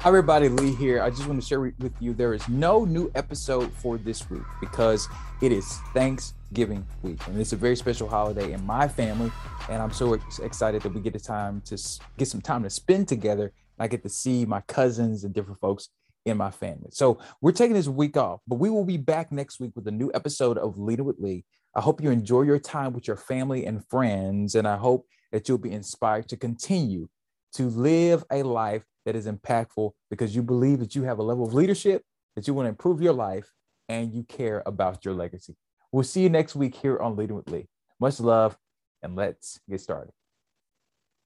Hi, everybody. Lee here. I just want to share with you there is no new episode for this week because it is Thanksgiving week, and it's a very special holiday in my family. And I'm so excited that we get the time to get some time to spend together. And I get to see my cousins and different folks in my family. So we're taking this week off, but we will be back next week with a new episode of Leading with Lee. I hope you enjoy your time with your family and friends, and I hope that you'll be inspired to continue to live a life that is impactful because you believe that you have a level of leadership that you want to improve your life and you care about your legacy. We'll see you next week here on Leading with Lee. Much love and let's get started.